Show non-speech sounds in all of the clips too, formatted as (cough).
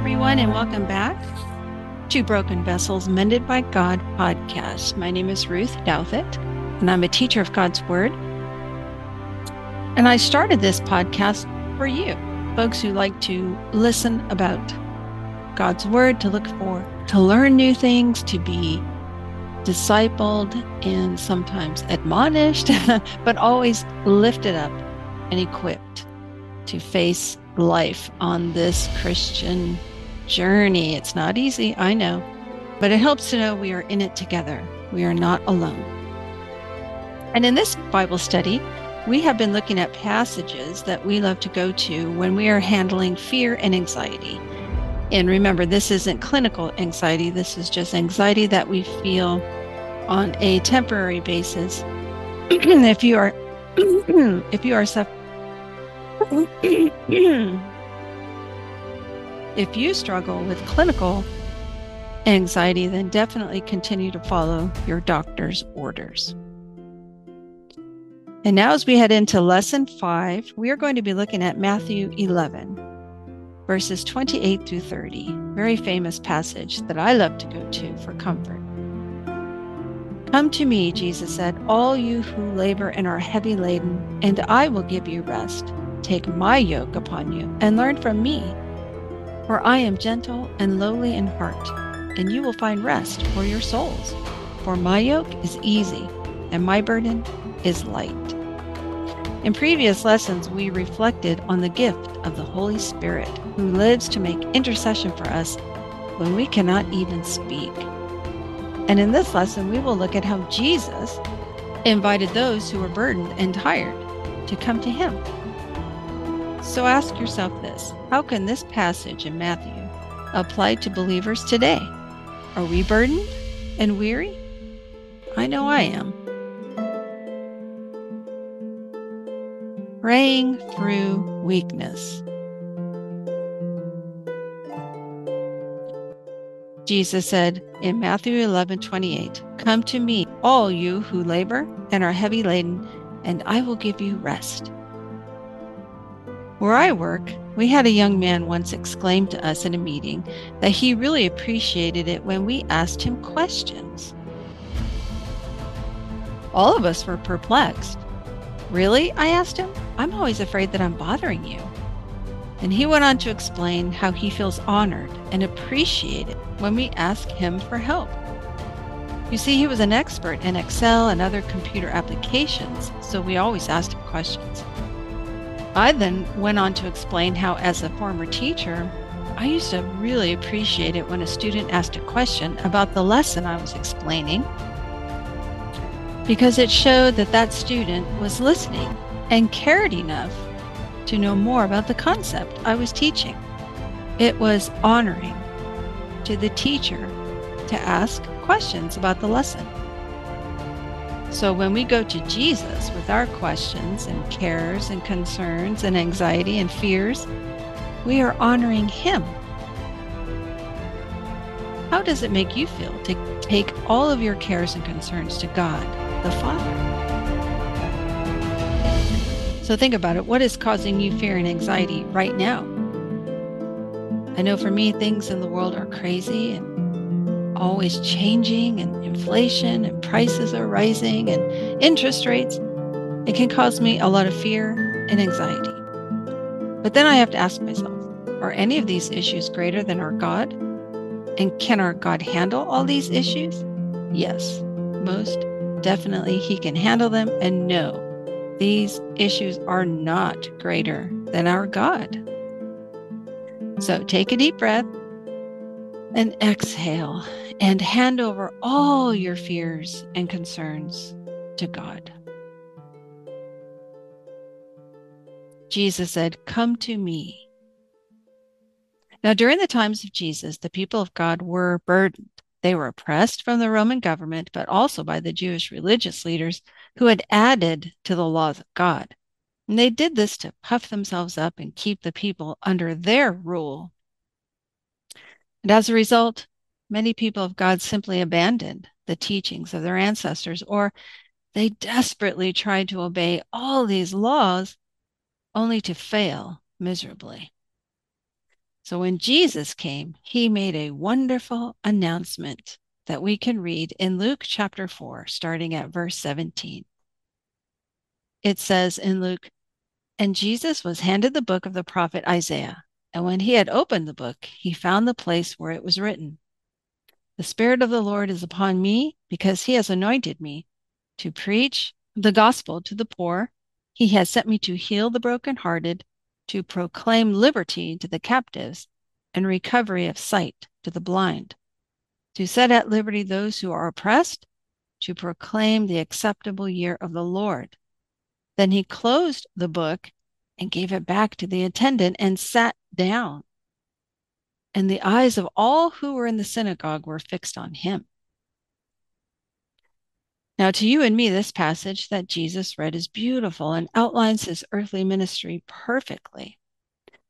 everyone, and welcome back to Broken Vessels Mended by God podcast. My name is Ruth Douthit, and I'm a teacher of God's Word. And I started this podcast for you, folks who like to listen about God's Word, to look for, to learn new things, to be discipled and sometimes admonished, (laughs) but always lifted up and equipped to face life on this Christian journey. It's not easy, I know, but it helps to know we are in it together. We are not alone. And in this Bible study, we have been looking at passages that we love to go to when we are handling fear and anxiety. And remember, this isn't clinical anxiety, this is just anxiety that we feel on a temporary basis. (clears throat) if you are (clears throat) if you are suffering (clears throat) if you struggle with clinical anxiety, then definitely continue to follow your doctor's orders. And now, as we head into lesson five, we are going to be looking at Matthew 11, verses 28 through 30. Very famous passage that I love to go to for comfort. Come to me, Jesus said, all you who labor and are heavy laden, and I will give you rest. Take my yoke upon you and learn from me, for I am gentle and lowly in heart, and you will find rest for your souls. For my yoke is easy and my burden is light. In previous lessons, we reflected on the gift of the Holy Spirit, who lives to make intercession for us when we cannot even speak. And in this lesson, we will look at how Jesus invited those who were burdened and tired to come to him. So ask yourself this How can this passage in Matthew apply to believers today? Are we burdened and weary? I know I am. Praying through weakness. Jesus said in Matthew 11 28, Come to me, all you who labor and are heavy laden, and I will give you rest. Where I work, we had a young man once exclaim to us in a meeting that he really appreciated it when we asked him questions. All of us were perplexed. Really? I asked him. I'm always afraid that I'm bothering you. And he went on to explain how he feels honored and appreciated when we ask him for help. You see, he was an expert in Excel and other computer applications, so we always asked him questions. I then went on to explain how, as a former teacher, I used to really appreciate it when a student asked a question about the lesson I was explaining because it showed that that student was listening and cared enough to know more about the concept I was teaching. It was honoring to the teacher to ask questions about the lesson. So when we go to Jesus with our questions and cares and concerns and anxiety and fears, we are honoring Him. How does it make you feel to take all of your cares and concerns to God, the Father? So think about it. What is causing you fear and anxiety right now? I know for me, things in the world are crazy and always changing and inflation and prices are rising and interest rates, it can cause me a lot of fear and anxiety. But then I have to ask myself are any of these issues greater than our God? And can our God handle all these issues? Yes, most definitely He can handle them. And no, these issues are not greater than our God. So take a deep breath and exhale and hand over all your fears and concerns to God. Jesus said, Come to me. Now, during the times of Jesus, the people of God were burdened. They were oppressed from the Roman government, but also by the Jewish religious leaders who had added to the laws of God. And they did this to puff themselves up and keep the people under their rule. And as a result, Many people of God simply abandoned the teachings of their ancestors, or they desperately tried to obey all these laws only to fail miserably. So when Jesus came, he made a wonderful announcement that we can read in Luke chapter 4, starting at verse 17. It says in Luke, And Jesus was handed the book of the prophet Isaiah. And when he had opened the book, he found the place where it was written The Spirit of the Lord is upon me, because he has anointed me to preach the gospel to the poor. He has sent me to heal the brokenhearted, to proclaim liberty to the captives and recovery of sight to the blind, to set at liberty those who are oppressed, to proclaim the acceptable year of the Lord. Then he closed the book and gave it back to the attendant and sat down. And the eyes of all who were in the synagogue were fixed on him. Now, to you and me, this passage that Jesus read is beautiful and outlines his earthly ministry perfectly.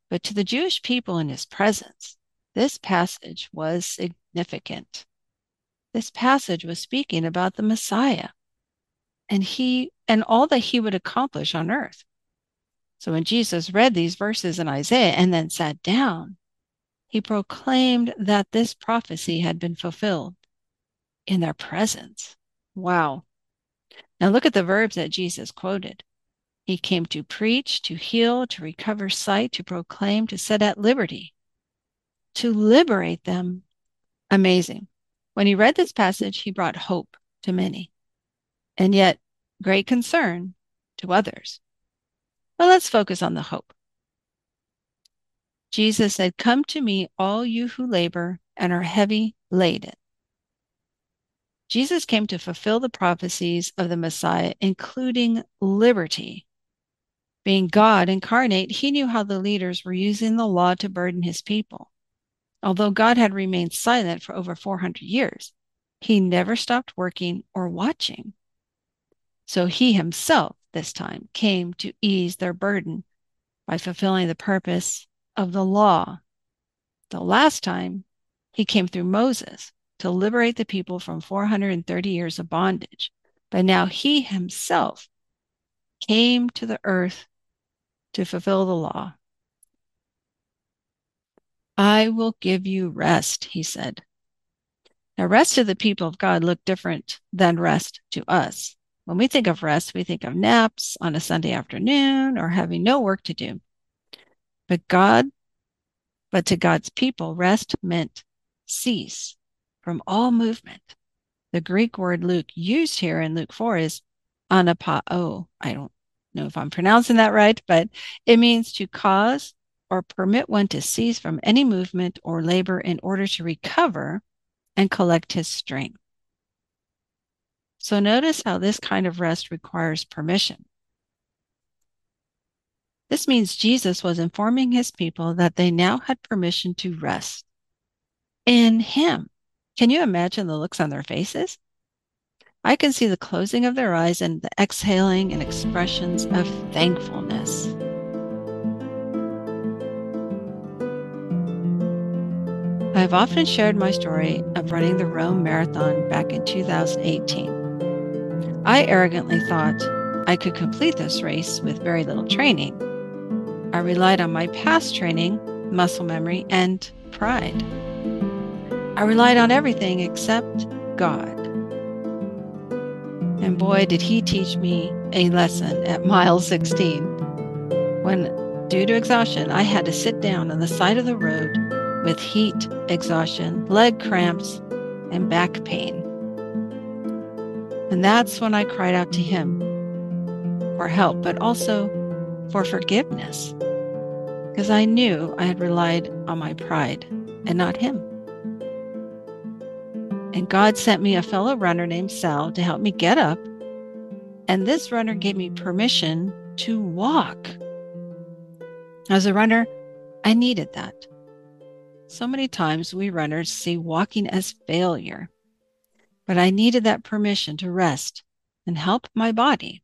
But to the Jewish people in his presence, this passage was significant. This passage was speaking about the Messiah and he and all that he would accomplish on earth. So when Jesus read these verses in Isaiah and then sat down, he proclaimed that this prophecy had been fulfilled in their presence. Wow. Now look at the verbs that Jesus quoted. He came to preach, to heal, to recover sight, to proclaim, to set at liberty, to liberate them. Amazing. When he read this passage, he brought hope to many, and yet great concern to others. But let's focus on the hope. Jesus said, Come to me, all you who labor and are heavy laden, Jesus came to fulfill the prophecies of the Messiah, including liberty. Being God incarnate, he knew how the leaders were using the law to burden his people. Although God had remained silent for over 400 years, he never stopped working or watching. So he himself, this time, came to ease their burden by fulfilling the purpose of the law. The last time, he came through Moses, to liberate the people from 430 years of bondage. But now he himself came to the earth to fulfill the law. I will give you rest, he said. Now, rest to the people of God look different than rest to us. When we think of rest, we think of naps on a Sunday afternoon or having no work to do. But God, but to God's people, rest meant cease, from all movement. The Greek word Luke used here in Luke 4 is anapao. I don't know if I'm pronouncing that right, but it means to cause or permit one to cease from any movement or labor in order to recover and collect his strength. So notice how this kind of rest requires permission. This means Jesus was informing his people that they now had permission to rest in him. Can you imagine the looks on their faces? I can see the closing of their eyes and the exhaling and expressions of thankfulness. I have often shared my story of running the Rome Marathon back in 2018. I arrogantly thought I could complete this race with very little training. I relied on my past training, muscle memory, and pride. I relied on everything except God. And boy, did he teach me a lesson at mile 16. When, due to exhaustion, I had to sit down on the side of the road with heat exhaustion, leg cramps, and back pain. And that's when I cried out to him for help, but also for forgiveness, because I knew I had relied on my pride and not him. And God sent me a fellow runner named Sal to help me get up. And this runner gave me permission to walk. As a runner, I needed that. So many times we runners see walking as failure, but I needed that permission to rest and help my body.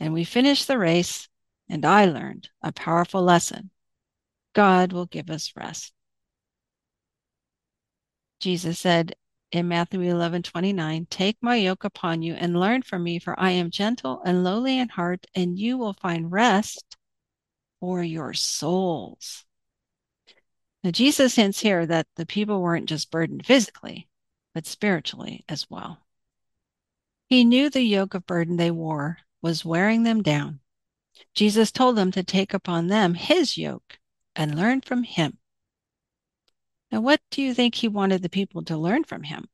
And we finished the race, and I learned a powerful lesson God will give us rest. Jesus said in Matthew 11 29, Take my yoke upon you and learn from me, for I am gentle and lowly in heart, and you will find rest for your souls. Now, Jesus hints here that the people weren't just burdened physically, but spiritually as well. He knew the yoke of burden they wore was wearing them down. Jesus told them to take upon them his yoke and learn from him. Now, what do you think he wanted the people to learn from him?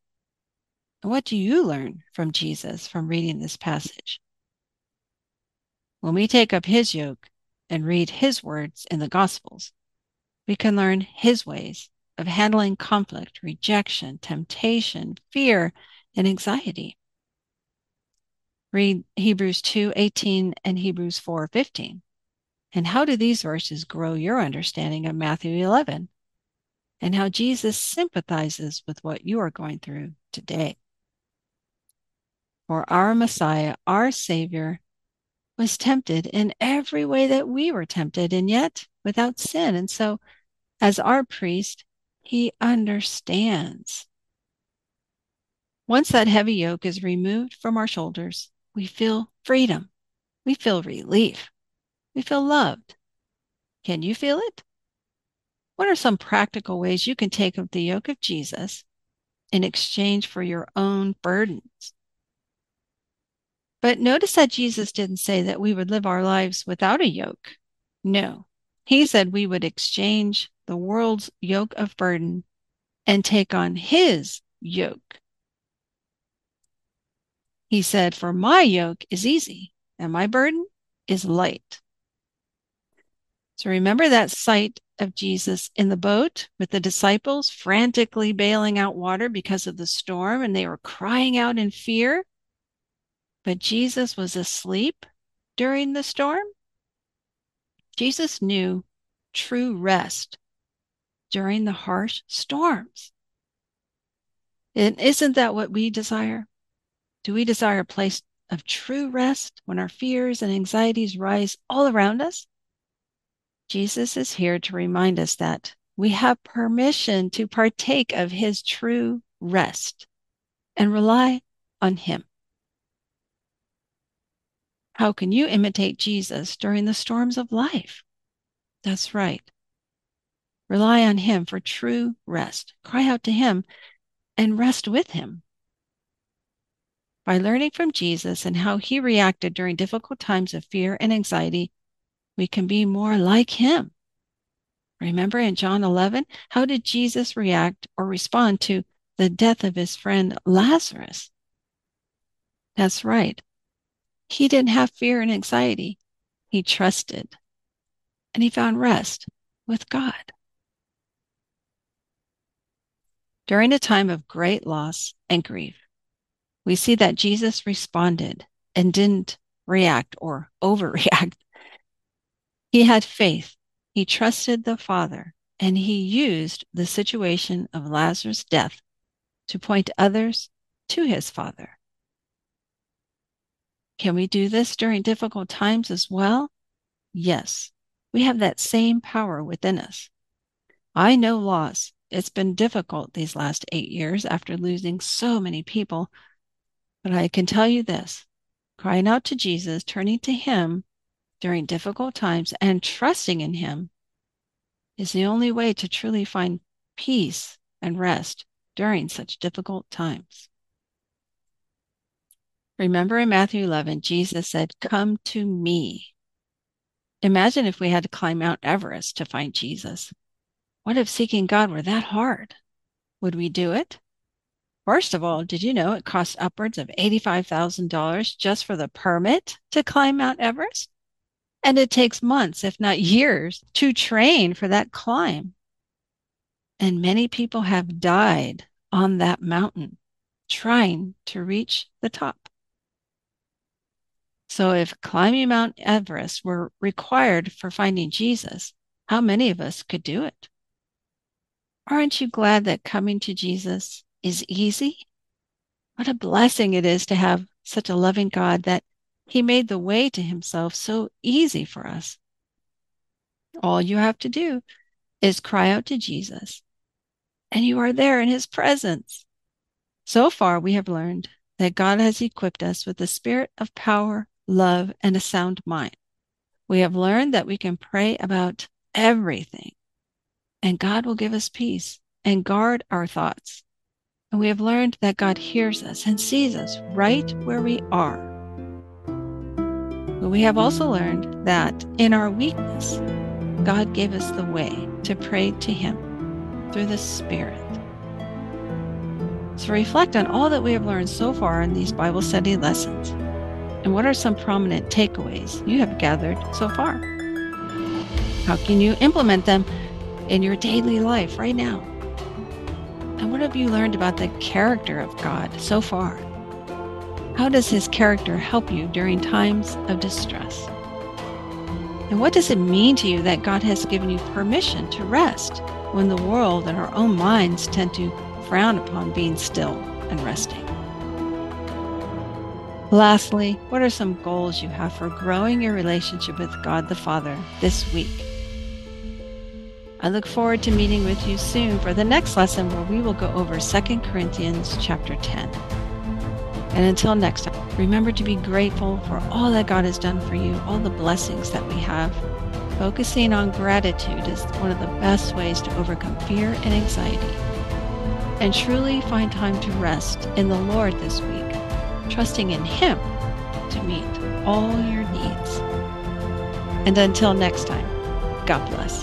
And what do you learn from Jesus from reading this passage? When we take up his yoke and read his words in the Gospels, we can learn his ways of handling conflict, rejection, temptation, fear, and anxiety. Read Hebrews 2:18 and Hebrews 4:15. And how do these verses grow your understanding of Matthew 11 and how Jesus sympathizes with what you are going through today? For our Messiah, our Savior, was tempted in every way that we were tempted, and yet without sin. And so, as our priest, he understands. Once that heavy yoke is removed from our shoulders, we feel freedom. We feel relief. We feel loved. Can you feel it? What are some practical ways you can take up the yoke of Jesus in exchange for your own burdens? But notice that Jesus didn't say that we would live our lives without a yoke. No, he said we would exchange the world's yoke of burden and take on his yoke. He said, For my yoke is easy and my burden is light. So remember that sight of Jesus in the boat with the disciples frantically bailing out water because of the storm and they were crying out in fear? But Jesus was asleep during the storm. Jesus knew true rest during the harsh storms. And isn't that what we desire? Do we desire a place of true rest when our fears and anxieties rise all around us? Jesus is here to remind us that we have permission to partake of his true rest and rely on him. How can you imitate Jesus during the storms of life? That's right. Rely on him for true rest. Cry out to him and rest with him. By learning from Jesus and how he reacted during difficult times of fear and anxiety, we can be more like him. Remember in John 11, how did Jesus react or respond to the death of his friend Lazarus? That's right. He didn't have fear and anxiety. He trusted and he found rest with God. During a time of great loss and grief, we see that Jesus responded and didn't react or (laughs) overreact. He had faith. He trusted the Father and he used the situation of Lazarus' death to point others to his Father. Can we do this during difficult times as well? Yes, we have that same power within us. I know loss. It's been difficult these last eight years after losing so many people but I can tell you this crying out to Jesus, turning to Him during difficult times, and trusting in Him is the only way to truly find peace and rest during such difficult times. Remember in Matthew 11, Jesus said, Come to me. Imagine if we had to climb Mount Everest to find Jesus. What if seeking God were that hard? Would we do it? First of all, did you know it costs upwards of $85,000 just for the permit to climb Mount Everest? And it takes months, if not years, to train for that climb. And many people have died on that mountain trying to reach the top. So, if climbing Mount Everest were required for finding Jesus, how many of us could do it? Aren't you glad that coming to Jesus is easy. What a blessing it is to have such a loving God that He made the way to Himself so easy for us. All you have to do is cry out to Jesus, and you are there in His presence. So far, we have learned that God has equipped us with the spirit of power, love, and a sound mind. We have learned that we can pray about everything and God will give us peace and guard our thoughts. And we have learned that God hears us and sees us right where we are. But we have also learned that in our weakness, God gave us the way to pray to Him through the Spirit. So reflect on all that we have learned so far in these Bible study lessons. And what are some prominent takeaways you have gathered so far? How can you implement them in your daily life right now? And what have you learned about the character of God so far? How does his character help you during times of distress? And what does it mean to you that God has given you permission to rest when the world and our own minds tend to frown upon being still and resting? Lastly, what are some goals you have for growing your relationship with God the Father this week? I look forward to meeting with you soon for the next lesson where we will go over 2 Corinthians chapter 10. And until next time, remember to be grateful for all that God has done for you, all the blessings that we have. Focusing on gratitude is one of the best ways to overcome fear and anxiety. And truly find time to rest in the Lord this week, trusting in Him to meet all your needs. And until next time, God bless.